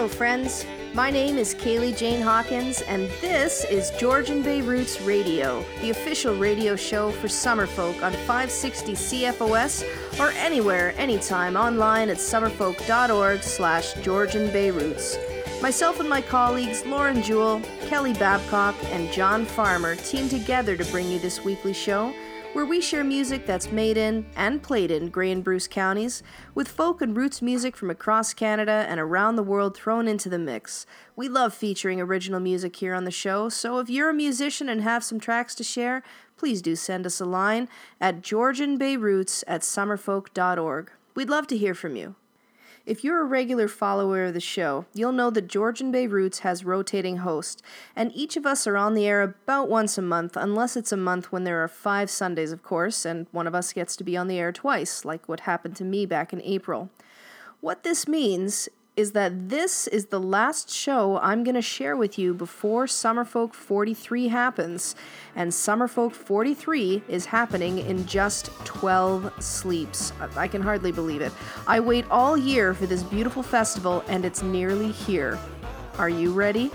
Hello, friends. My name is Kaylee Jane Hawkins, and this is Georgian Bay Roots Radio, the official radio show for summerfolk on 560 CFOS or anywhere, anytime online at summerfolk.org slash Georgian Bay Roots. Myself and my colleagues Lauren Jewell, Kelly Babcock, and John Farmer team together to bring you this weekly show where we share music that's made in and played in Grey and Bruce counties, with folk and roots music from across Canada and around the world thrown into the mix. We love featuring original music here on the show, so if you're a musician and have some tracks to share, please do send us a line at georgianbayroots at summerfolk.org. We'd love to hear from you. If you're a regular follower of the show, you'll know that Georgian Bay Roots has rotating hosts, and each of us are on the air about once a month, unless it's a month when there are five Sundays, of course, and one of us gets to be on the air twice, like what happened to me back in April. What this means is that this is the last show I'm going to share with you before Summerfolk 43 happens. And Summerfolk 43 is happening in just 12 sleeps. I can hardly believe it. I wait all year for this beautiful festival, and it's nearly here. Are you ready?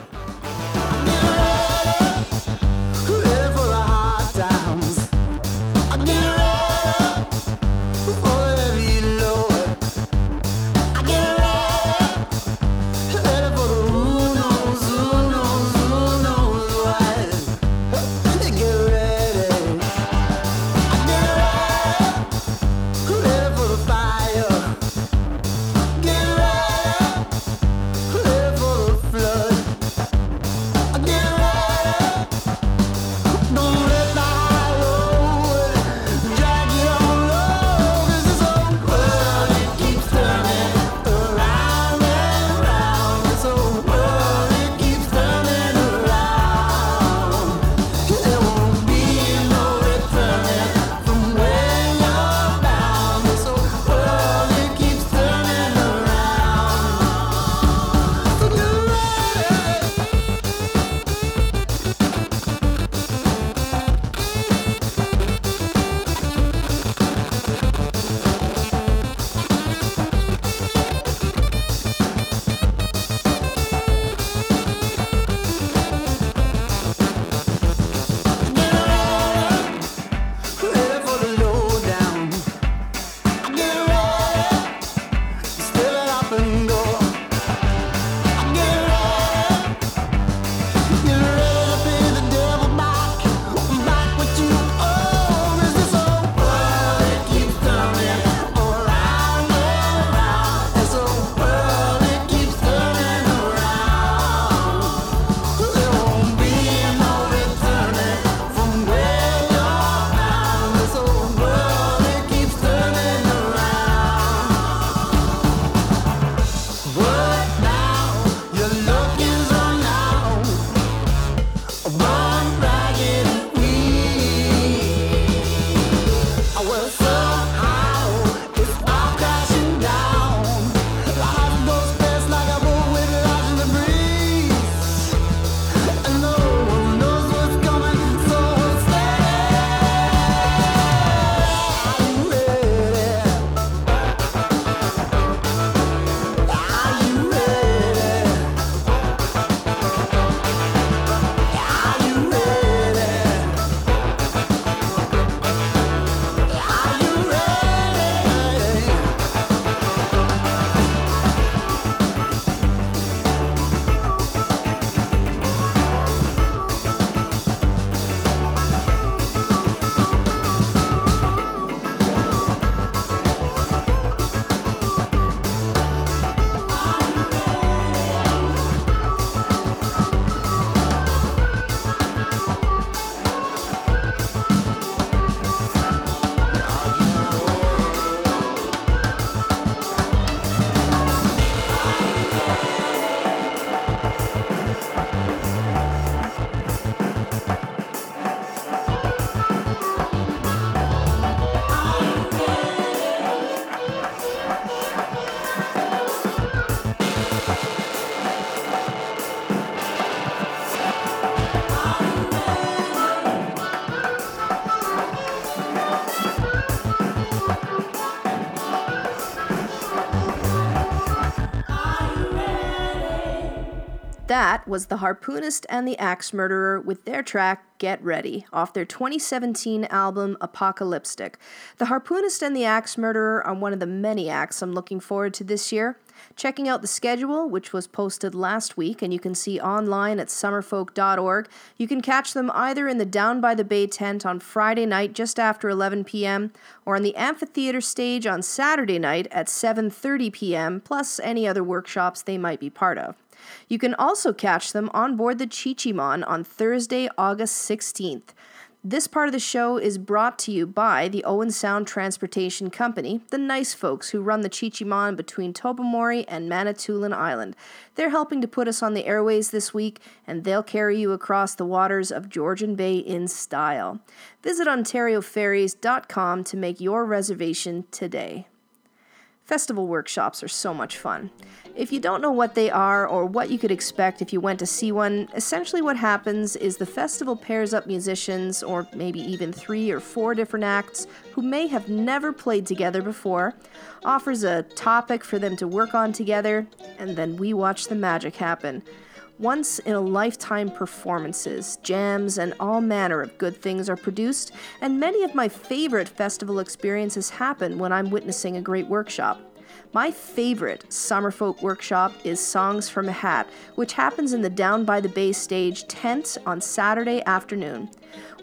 Was The Harpoonist and the Axe Murderer with their track Get Ready off their 2017 album Apocalyptic. The Harpoonist and the Axe Murderer are one of the many acts I'm looking forward to this year. Checking out the schedule, which was posted last week and you can see online at summerfolk.org, you can catch them either in the Down by the Bay tent on Friday night just after 11 p.m. or on the amphitheater stage on Saturday night at 7:30 p.m. plus any other workshops they might be part of. You can also catch them on board the Chi-Cheemaun on Thursday, August 16th. This part of the show is brought to you by the Owen Sound Transportation Company, the nice folks who run the Chi-Cheemaun between Tobermory and Manitoulin Island. They're helping to put us on the airways this week, and they'll carry you across the waters of Georgian Bay in style. Visit OntarioFerries.com to make your reservation today. Festival workshops are so much fun. If you don't know what they are or what you could expect if you went to see one, essentially what happens is the festival pairs up musicians, or maybe even three or four different acts, who may have never played together before, offers a topic for them to work on together, and then we watch the magic happen. Once in a lifetime performances, jams, and all manner of good things are produced, and many of my favorite festival experiences happen when I'm witnessing a great workshop. My favorite summer folk workshop is Songs from a Hat, which happens in the Down by the Bay stage tent on Saturday afternoon.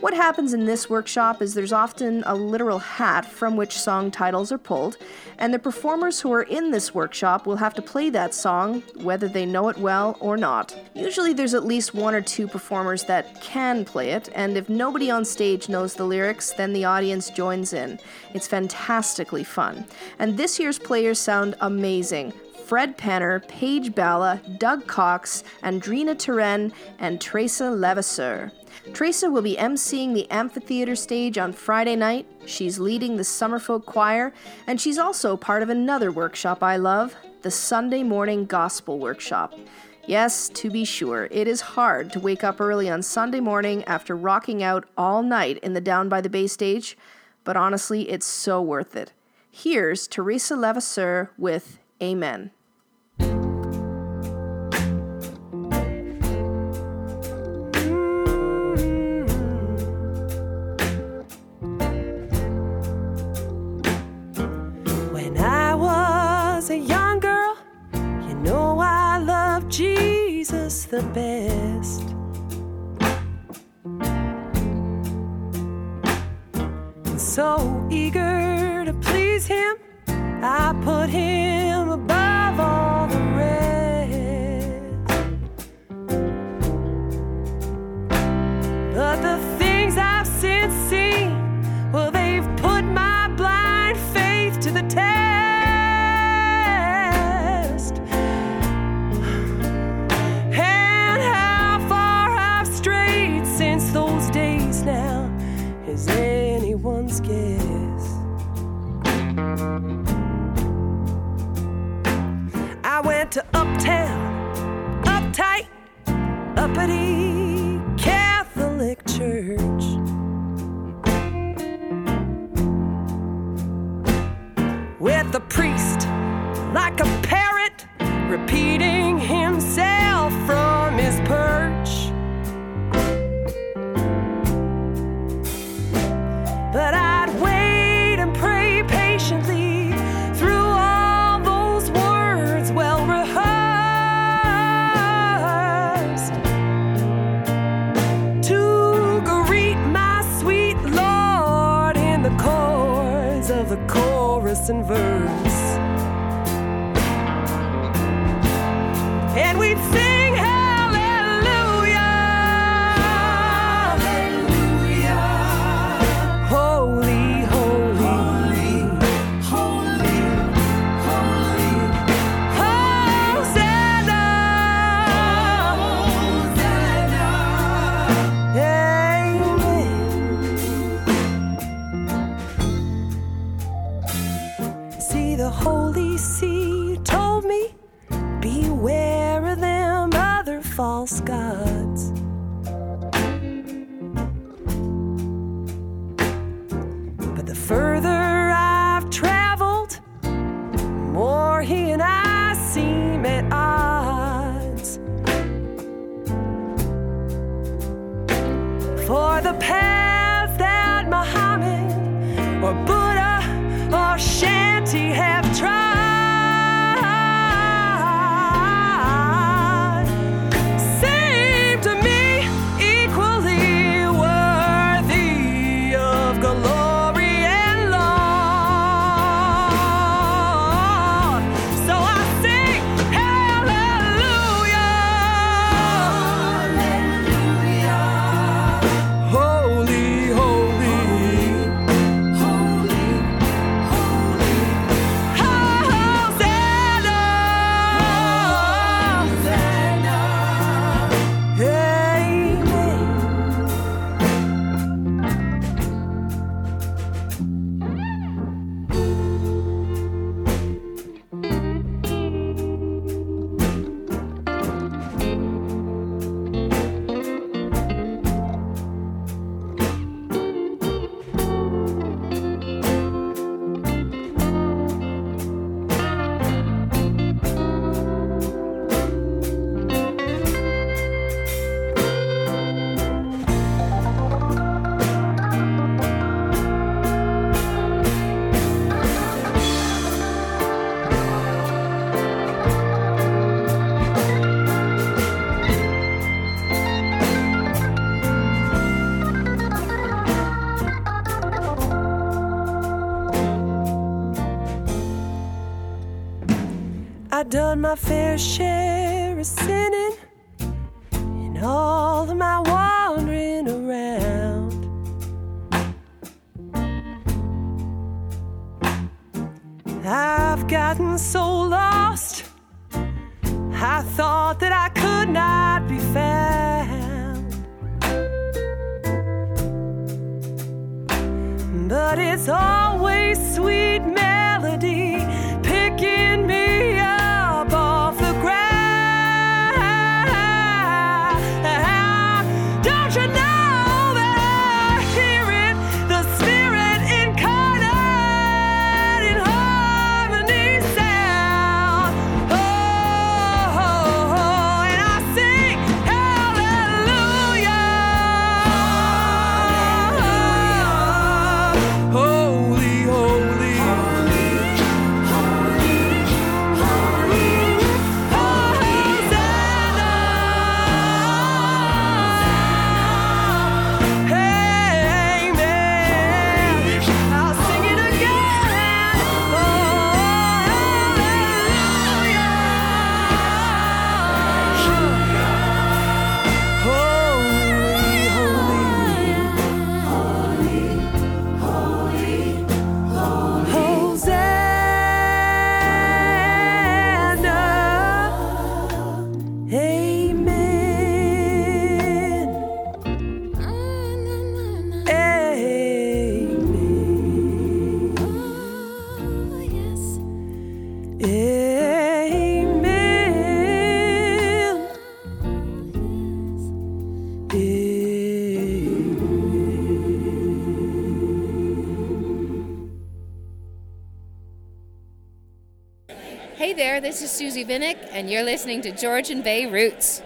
What happens in this workshop is there's often a literal hat from which song titles are pulled, and the performers who are in this workshop will have to play that song, whether they know it well or not. Usually there's at least one or two performers that can play it, and if nobody on stage knows the lyrics, then the audience joins in. It's fantastically fun. And this year's players sound amazing. Fred Penner, Paige Balla, Doug Cox, Andrina Turenne, and Teresa Levasseur. Teresa will be emceeing the amphitheater stage on Friday night. She's leading the Summerfolk Choir, and she's also part of another workshop I love, the Sunday Morning Gospel Workshop. Yes, to be sure, it is hard to wake up early on Sunday morning after rocking out all night in the Down by the Bay stage, but honestly, it's so worth it. Here's Teresa Levasseur with Amen. When I was a young girl, you know I love Jesus the best. And so eager to please him, I put him and verse. And we'd my fair share. and you're listening to Georgian Bay Roots.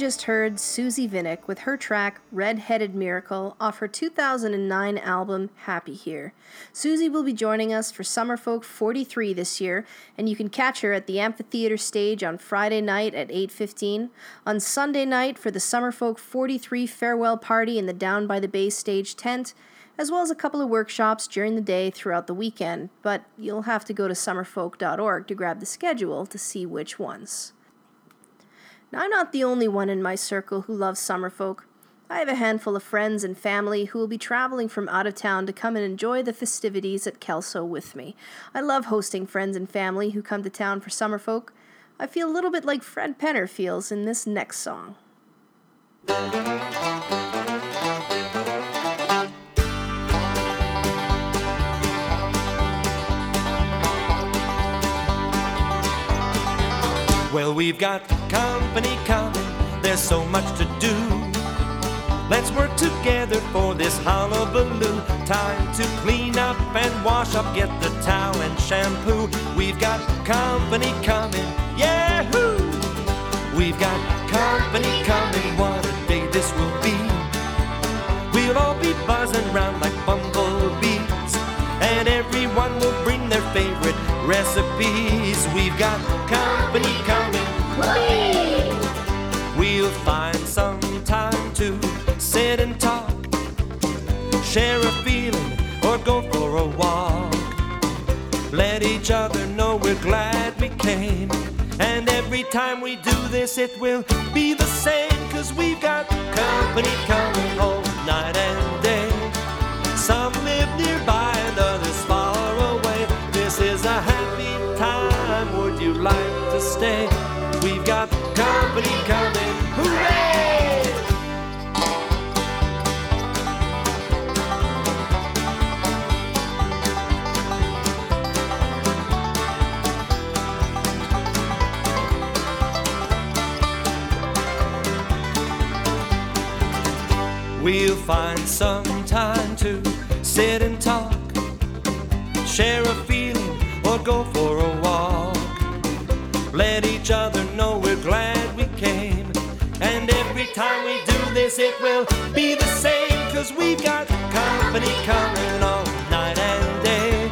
Just heard Suzie Vinnick with her track Red Headed Miracle off her 2009 album Happy Here. Suzie will be joining us for Summerfolk 43 this year, and you can catch her at the amphitheater stage on Friday night at 8:15, on Sunday night for the Summerfolk 43 farewell party in the Down by the Bay stage tent, as well as a couple of workshops during the day throughout the weekend, but you'll have to go to summerfolk.org to grab the schedule to see which ones. Now, I'm not the only one in my circle who loves summerfolk. I have a handful of friends and family who will be traveling from out of town to come and enjoy the festivities at Kelso with me. I love hosting friends and family who come to town for summerfolk. I feel a little bit like Fred Penner feels in this next song. Well, we've got company coming, there's so much to do. Let's work together for this hullabaloo. Time to clean up and wash up, get the towel and shampoo. We've got company coming, yahoo! We've got company coming, what a day this will be. We'll all be buzzing around like bumblebees, and everyone will bring their favorite recipes. We've got company coming. We'll find some time to sit and talk, share a feeling, or go for a walk. Let each other know we're glad we came. And every time we do this, it will be the same, cause we've got company coming home night and day. Some live nearby and others far away. This is a happy time, would you like company coming! We'll find some time to sit and talk, share a feeling, or go for a walk. Let each other know we're glad And every time we do this, it will be the same, cause we've got company coming all night and day.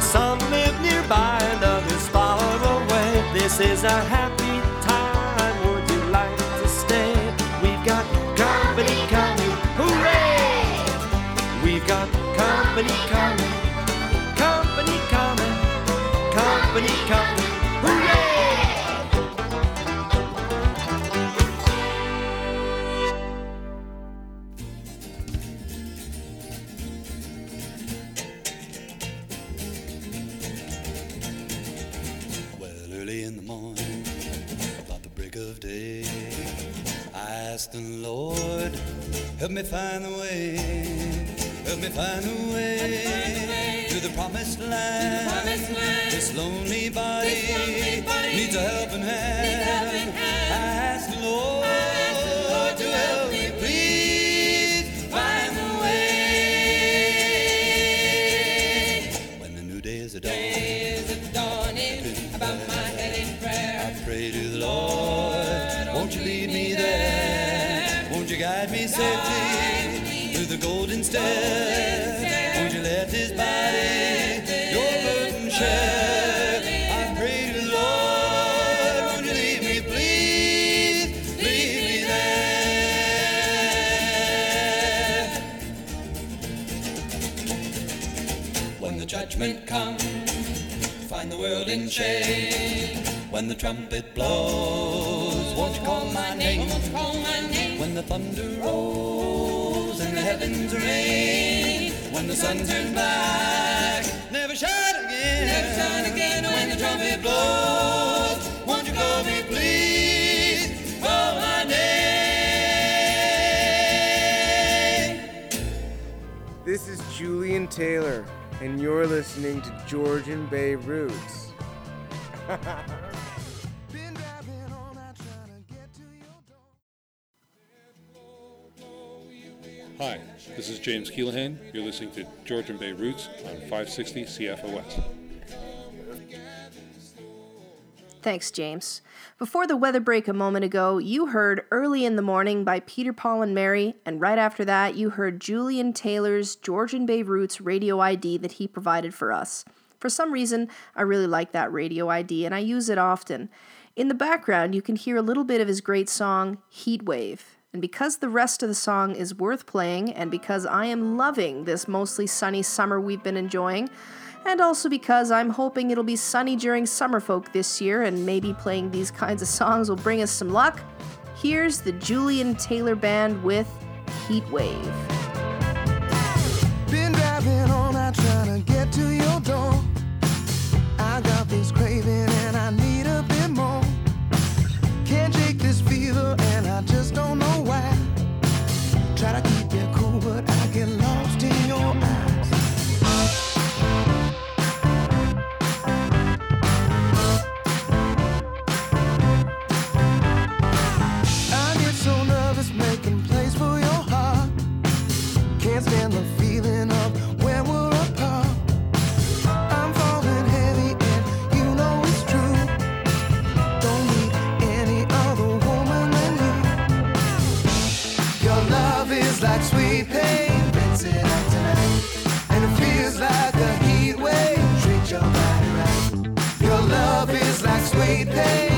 Some live nearby and others far away. This is a happy time, would you like to stay? We've got company coming, hooray! We've got company coming, find the way, help me find the way the world in shame. When the trumpet blows, won't you call my name? When the thunder rolls and the heavens rain. When the sun turns black, never shine again. Never shine again. When the trumpet blows, won't you call me, please? Call my name. This is Julian Taylor, and you're listening to Georgian Bay Roots. Hi, this is James Keelaghan. You're listening to Georgian Bay Roots on 560 CFOS. Thanks, James. Before the weather break a moment ago, you heard Early in the Morning by Peter Paul and Mary, and right after that, you heard Julian Taylor's Georgian Bay Roots radio ID that he provided for us. For some reason, I really like that radio ID and I use it often. In the background, you can hear a little bit of his great song, Heatwave. And because the rest of the song is worth playing, and because I am loving this mostly sunny summer we've been enjoying, and also because I'm hoping it'll be sunny during Summerfolk this year, and maybe playing these kinds of songs will bring us some luck, here's the Julian Taylor Band with Heatwave. is craving. sweet pain.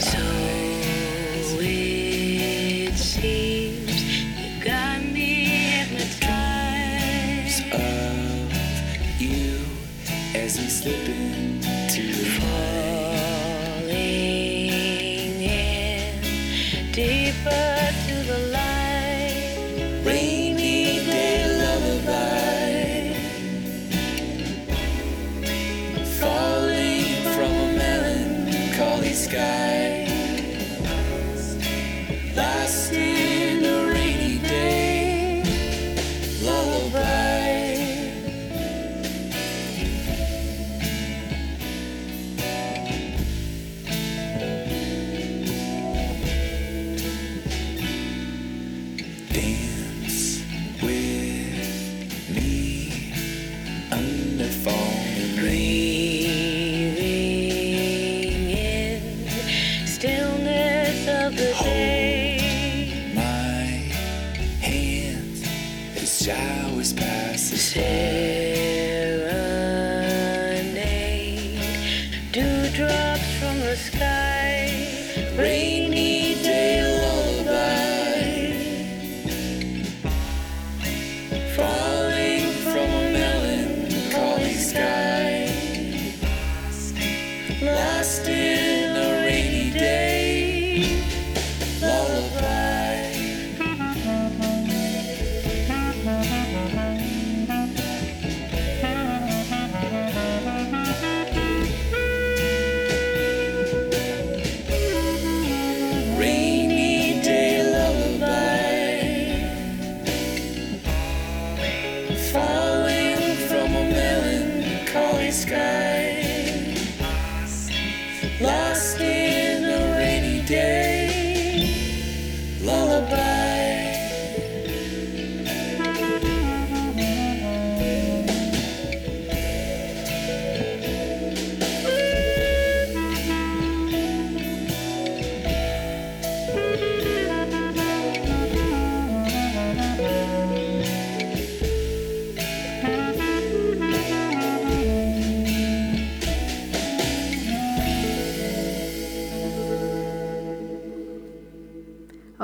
So.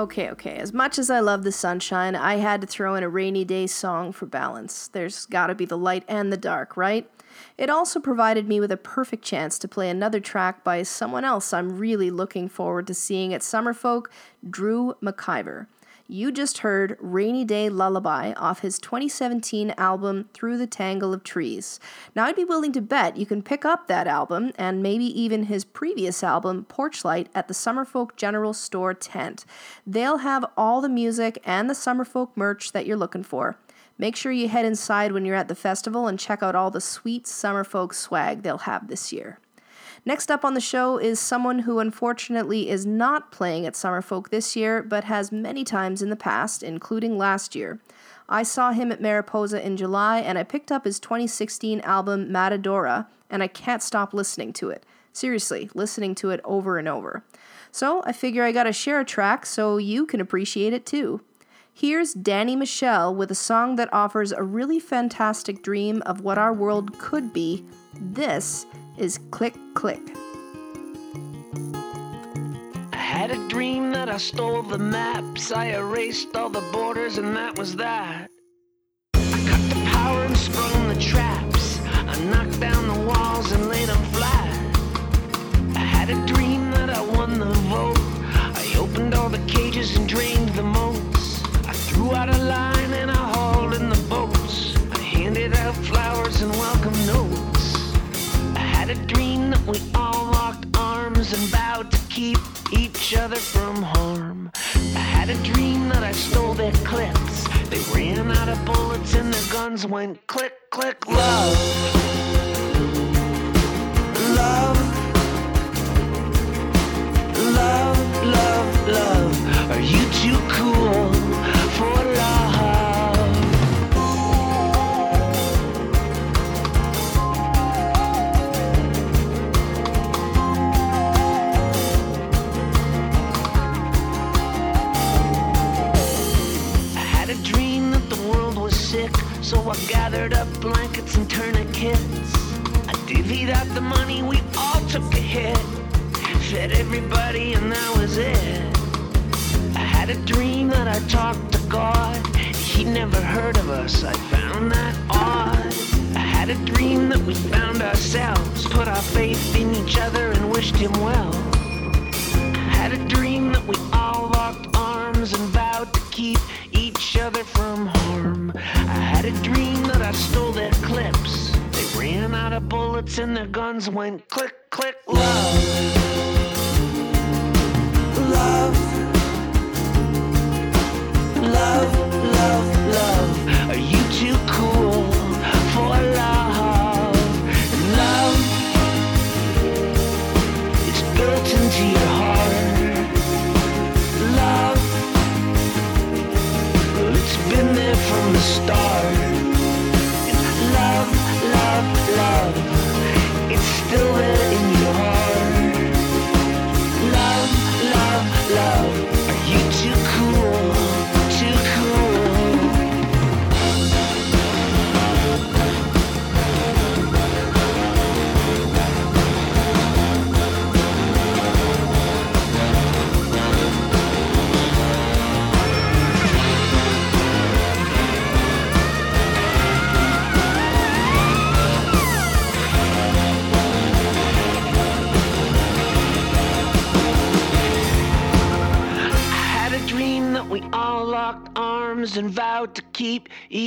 Okay, okay. As much as I love the sunshine, I had to throw in a rainy day song for balance. There's gotta be the light and the dark, right? It also provided me with a perfect chance to play another track by someone else I'm really looking forward to seeing at Summerfolk, Drew McIver. You just heard Rainy Day Lullaby off his 2017 album Through the Tangle of Trees. Now, I'd be willing to bet you can pick up that album and maybe even his previous album, Porchlight, at the Summerfolk General Store tent. They'll have all the music and the Summerfolk merch that you're looking for. Make sure you head inside when you're at the festival and check out all the sweet Summerfolk swag they'll have this year. Next up on the show is someone who unfortunately is not playing at Summerfolk this year, but has many times in the past, including last year. I saw him at Mariposa in July, and I picked up his 2016 album Matadora, and I can't stop listening to it. Seriously, listening to it over and over. So I figure I gotta share a track so you can appreciate it too. Here's Danny Michel with a song that offers a really fantastic dream of what our world could be. This is Click Click. I had a dream that I stole the maps. I erased all the borders, and that was that. I cut the power and sprung the traps. I knocked down the walls and laid them flat. I had a dream that I won the vote. I opened all the cages and drained we all locked arms and vowed to keep each other from harm. I had a dream that I stole their clips. They ran out of bullets and their guns went click, click, love. Love. Love, love, love. Are you too cool sick, so I gathered up blankets and tourniquets. I divvied out the money, we all took a hit. Fed everybody, and that was it. I had a dream that I talked to God. He never heard of us, I found that odd. I had a dream that we found ourselves, put our faith in each other, and wished him well. I had a dream that we all locked arms and vowed to keep each other from harm. I had a dream that I stole their clips. They ran out of bullets and their guns went click, click, love.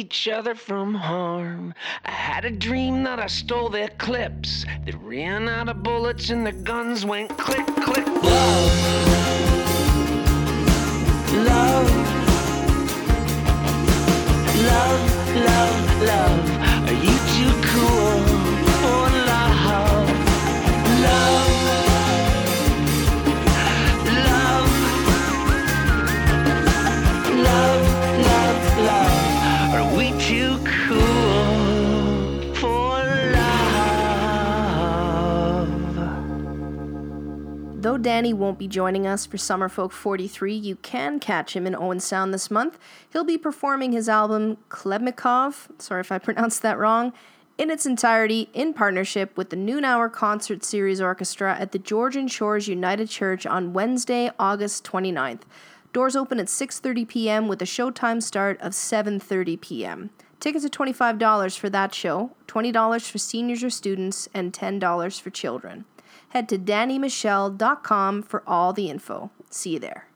Each other from harm. I had a dream that I stole their clips. They ran out of bullets and their guns went click, click. Love. Love. Love, love, love. Danny won't be joining us for Summerfolk 43, you can catch him in Owen Sound this month. He'll be performing his album Khlebnikov, sorry if I pronounced that wrong, in its entirety in partnership with the Noon Hour Concert Series Orchestra at the Georgian Shores United Church on Wednesday, August 29th. Doors open at 6:30 p.m. with a showtime start of 7:30 p.m. Tickets are $25 for that show, $20 for seniors or students, and $10 for children. Head to dannymichel.com for all the info. See you there.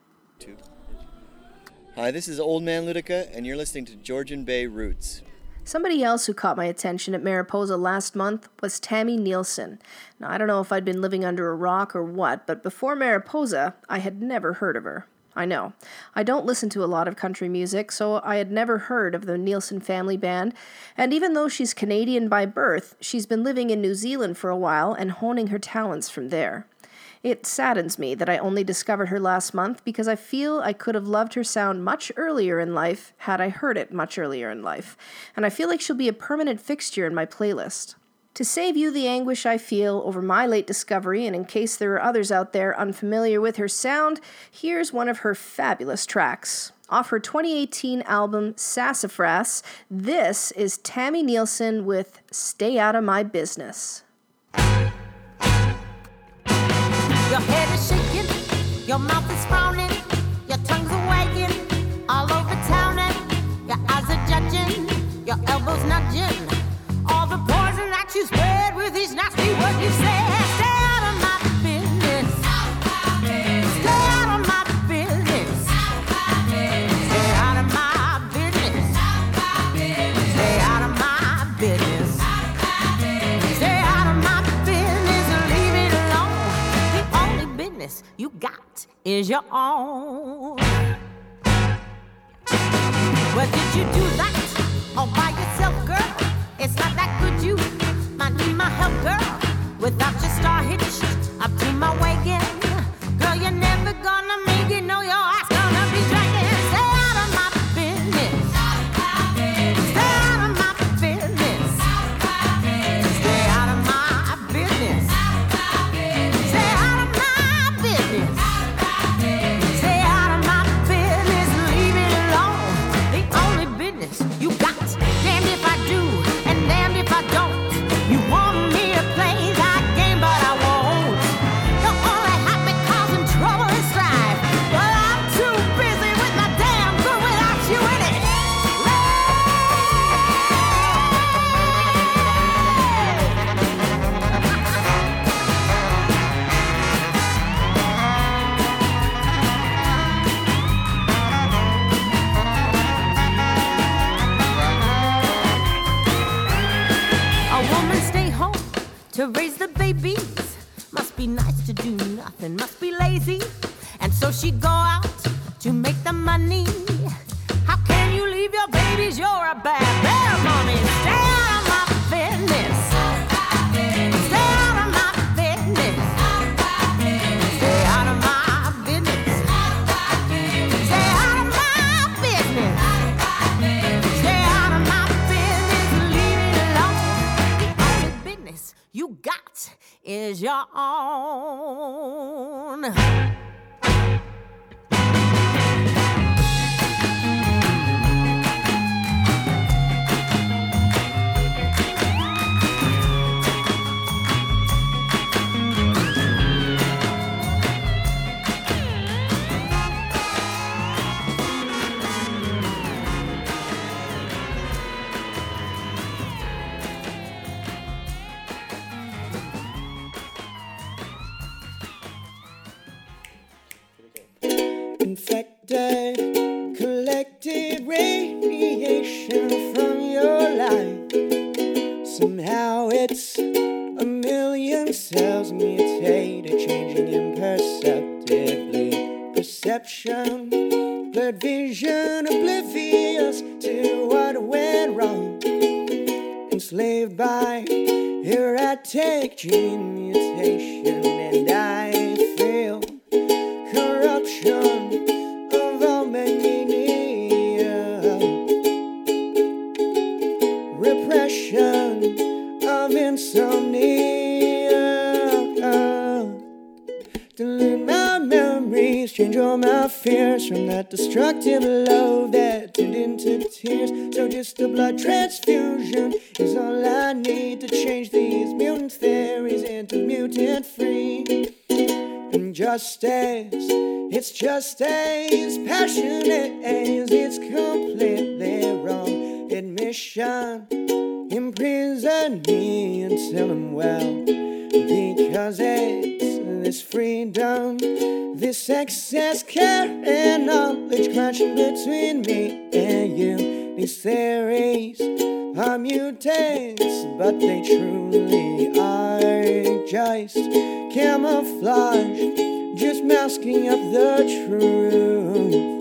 Hi, this is Old Man Luedecke, and you're listening to Georgian Bay Roots. Somebody else who caught my attention at Mariposa last month was Tami Neilson. Now, I don't know if I'd been living under a rock or what, but before Mariposa, I had never heard of her. I know. I don't listen to a lot of country music, so I had never heard of the Neilson family band. And even though she's Canadian by birth, she's been living in New Zealand for a while and honing her talents from there. It saddens me that I only discovered her last month because I feel I could have loved her sound much earlier in life had I heard it much earlier in life, and I feel like she'll be a permanent fixture in my playlist. To save you the anguish I feel over my late discovery, and in case there are others out there unfamiliar with her sound, here's one of her fabulous tracks. Off her 2018 album Sassafras, this is Tami Neilson with Stay Out of My Business. Your head is shaking, your mouth is frowning, your tongue's wagging all over town, and your eyes are judging, your elbows nudging. You spread with each nasty word you say. Stay out of my business. Stay out of my business. Stay out of my business. Stay out of my business. Stay out of my business and leave it alone. The only business you got is your own. Well, did you do that all by yourself, girl? It's not that good. You might need my help, girl. Without your star hitched up to my way girl, the babies. Must be nice to do nothing, must be lazy. And so she go out to make the money. How can you leave your babies? You're a bad, bad mommy. Is your own. That destructive love that turned into tears. So just a blood transfusion is all I need to change these mutant theories into mutant free. And just as, it's just as passionate as it's completely clashing between me and you. These theories are mutants, but they truly are just camouflage, just masking up the truth.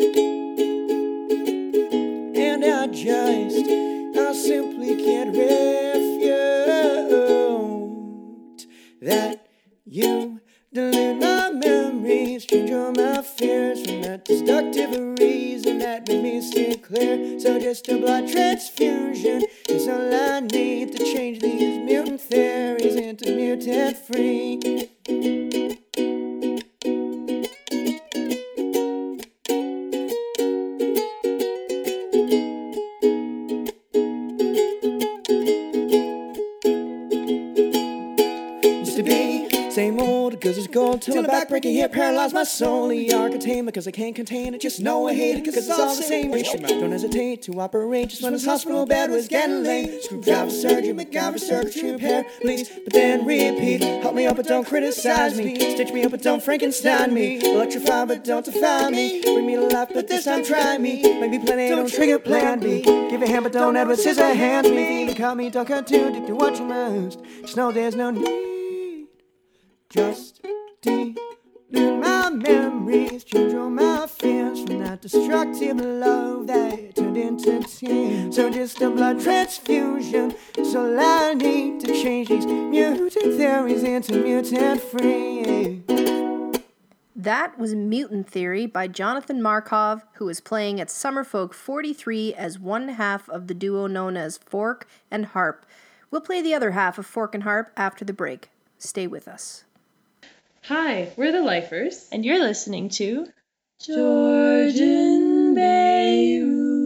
My soul. Arc containment, cause I can't contain it. Just know I hate it, cause it's all the same. Don't hesitate to operate just when this hospital bed was getting late. Screwdriver surgery, MacGyver circuitry repair, please. But then repeat. Help me up, but don't criticize me. Stitch me up, but don't Frankenstein me. Electrify, but don't defy me. Bring me to life, but this time try me. Make me plan A, don't trigger plan B. Give a hand, but don't Edward scissor hands me. Call me, don't cut too deep what you must. Just know there's no need. Just memories, change all my fears from that destructive love that turned into tears. So just a blood transfusion, so I need to change these mutant theories into mutant free. That was Mutant Theory by Jonathan Markov, who is playing at Summerfolk 43 as one half of the duo known as Fork and Harp. We'll play the other half of Fork and Harp after the break. Stay with us. Hi, we're the Lifers. And you're listening to Georgian Bay Roots.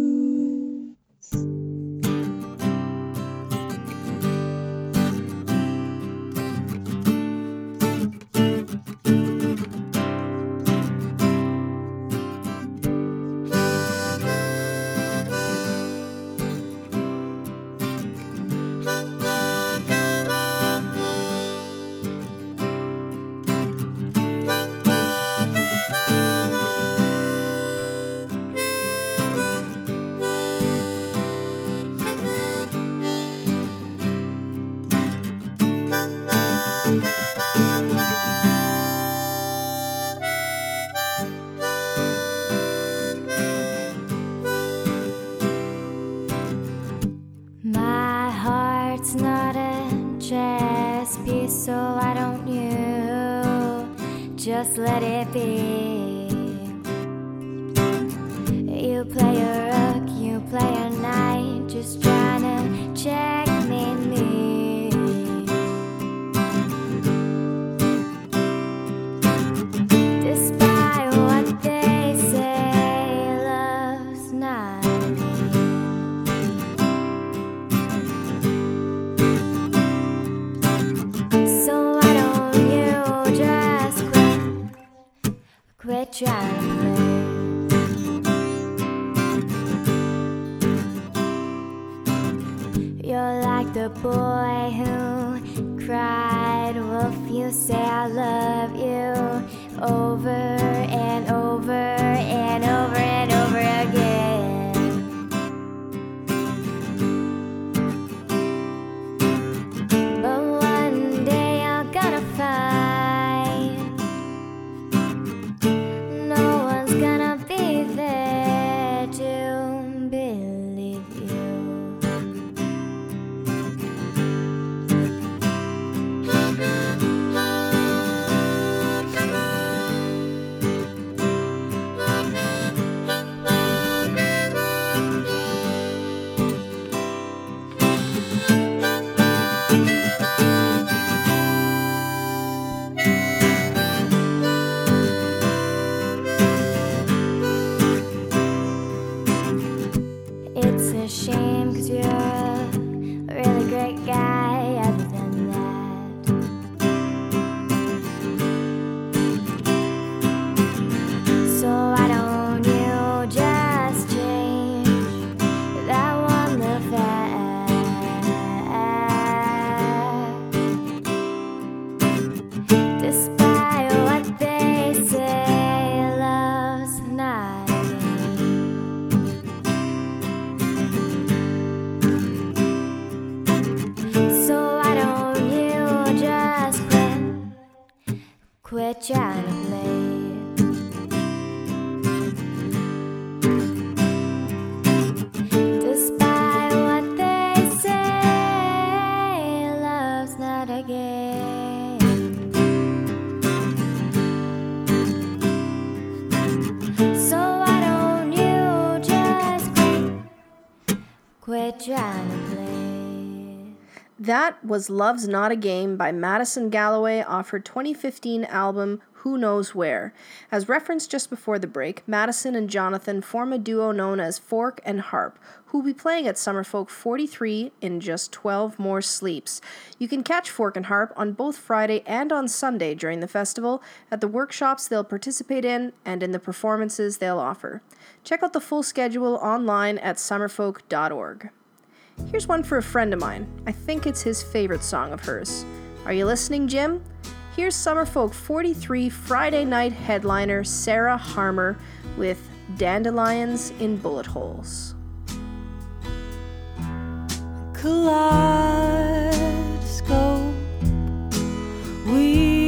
was Love's Not a Game by Madison Galloway off her 2015 album Who Knows Where. As referenced just before the break, Madison and Jonathan form a duo known as Fork and Harp, who'll be playing at Summerfolk 43 in just 12 more sleeps. You can catch Fork and Harp on both Friday and on Sunday during the festival, at the workshops they'll participate in, and in the performances they'll offer. Check out the full schedule online at summerfolk.org. Here's one for a friend of mine. I think it's his favorite song of hers. Are you listening, Jim? Here's Summerfolk 43 Friday night headliner Sarah Harmer with Dandelions in Bullet Holes. Kaleidoscope. We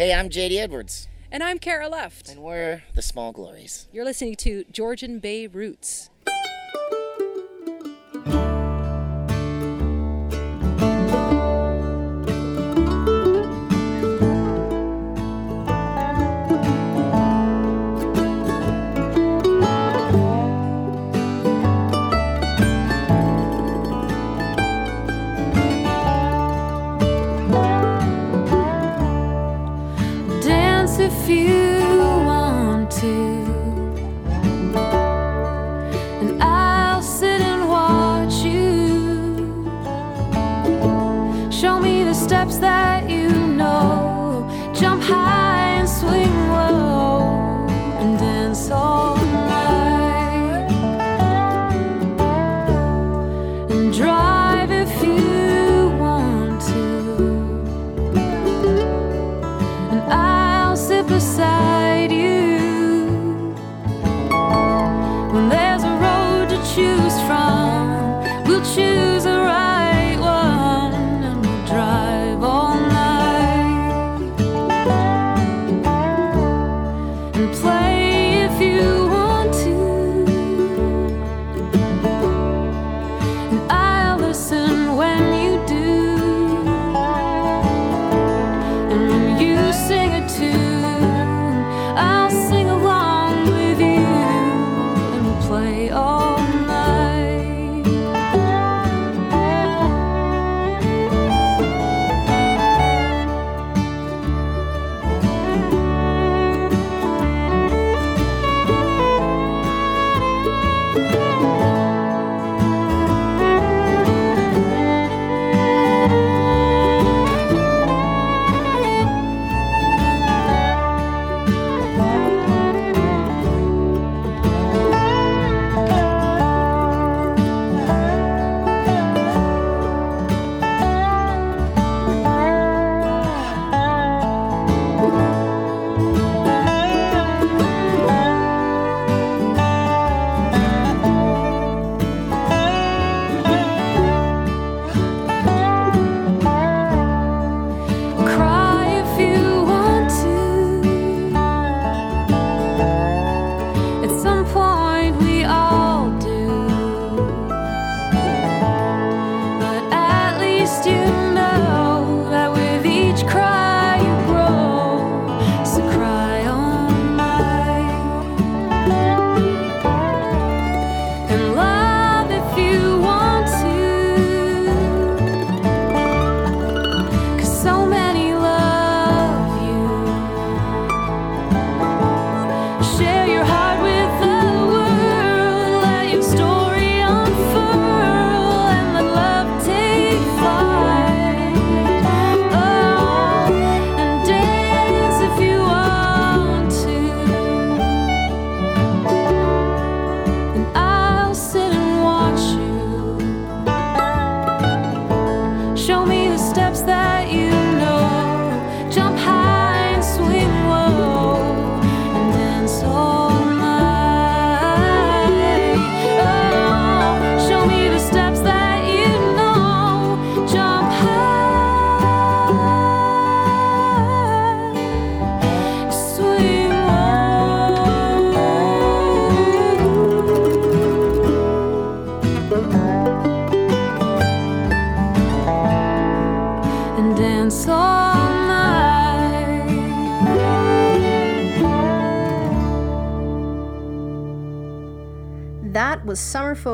Hey, I'm JD Edwards. And I'm Cara Luft. And we're the Small Glories. You're listening to Georgian Bay Roots.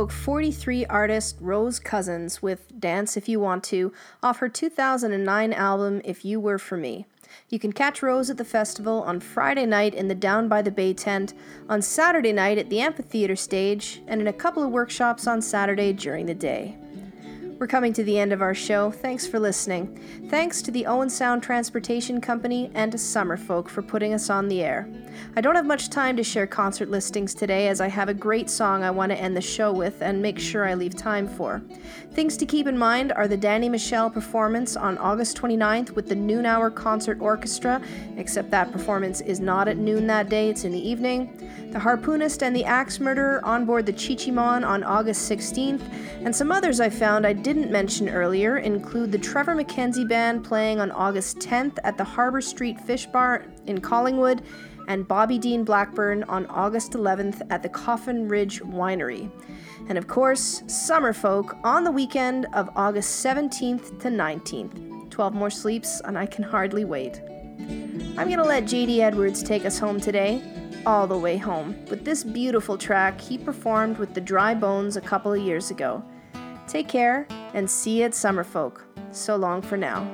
Summerfolk 43 artist Rose Cousins with Dance If You Want To off her 2009 album If You Were For Me. You can catch Rose at the festival on Friday night in the Down by the Bay tent, on Saturday night at the amphitheater stage, and in a couple of workshops on Saturday during the day. We're coming to the end of our show. Thanks for listening. Thanks to the Owen Sound Transportation Company and Summerfolk for putting us on the air. I don't have much time to share concert listings today as I have a great song I want to end the show with and make sure I leave time for. Things to keep in mind are the Danny Michel performance on August 29th with the Noon Hour Concert Orchestra, except that performance is not at noon that day, it's in the evening. The Harpoonist and the Axe Murderer on board the Chi-Cheemaun on August 16th, and some others I found I didn't mention earlier include the Trevor McKenzie Band playing on August 10th at the Harbor Street Fish Bar in Collingwood, and Bobby Dean Blackburn on August 11th at the Coffin Ridge Winery. And of course, Summerfolk on the weekend of August 17th to 19th. 12 more sleeps, and I can hardly wait. I'm gonna let JD Edwards take us home today, all the way home, with this beautiful track he performed with the Dry Bones a couple of years ago. Take care and see you at Summerfolk. So long for now.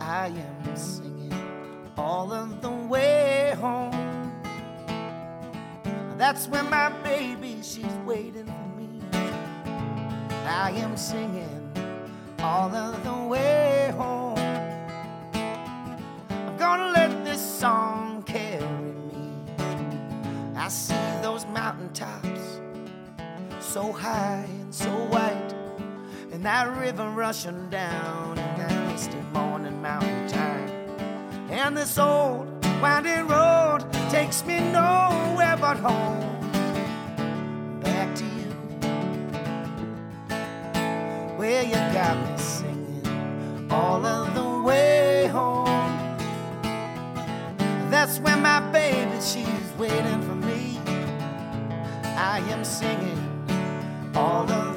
I am singing all of the way home. That's when my baby, she's waiting for me. I am singing all of the way home. I'm gonna let this song carry me. I see those mountaintops so high and so white, and that river rushing down in that misty morning mountain time. And this old winding road takes me nowhere but home. Back to you, where you got me singing all of the way home. That's where my baby, she's waiting for me. I am singing all the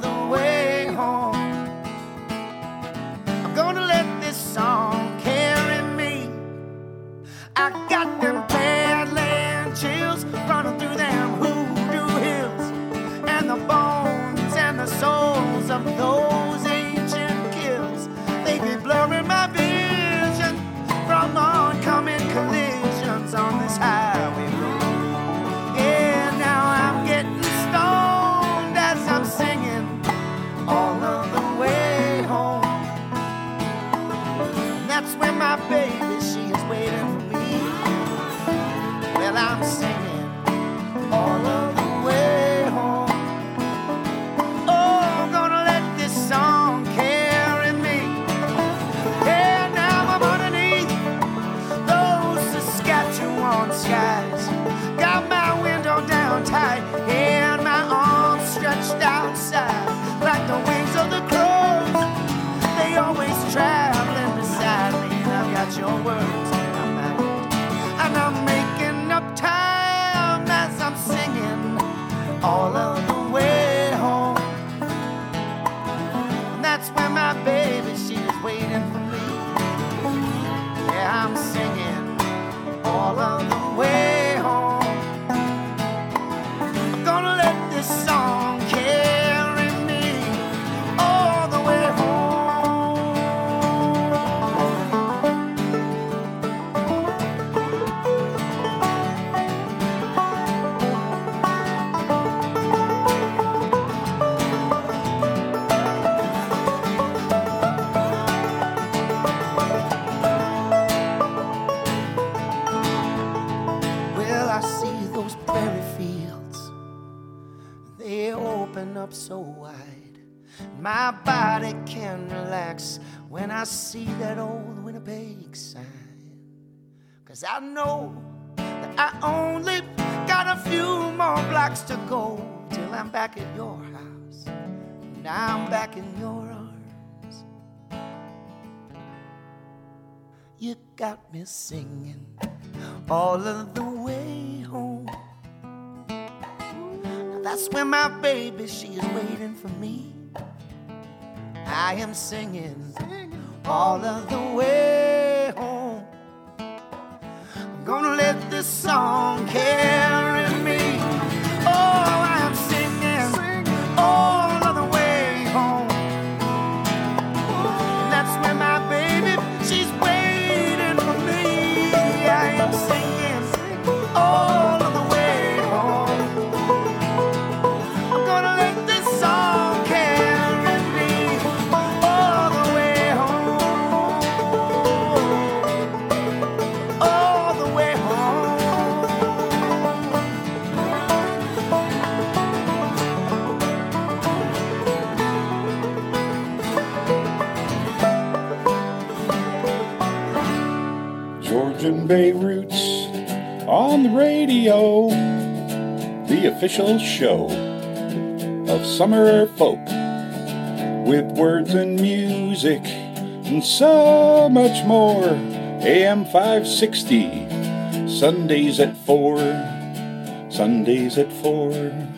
relax when I see that old Winnipeg sign. Cause I know that I only got a few more blocks to go till I'm back at your house. Now I'm back in your arms. You got me singing all of the way home. Now That's when my baby, she is waiting for me. I am singing all of the way home. I'm gonna let this song carry Bay Roots on the radio, the official show of summer folk with words and music and so much more. AM 560, Sundays at 4, Sundays at 4.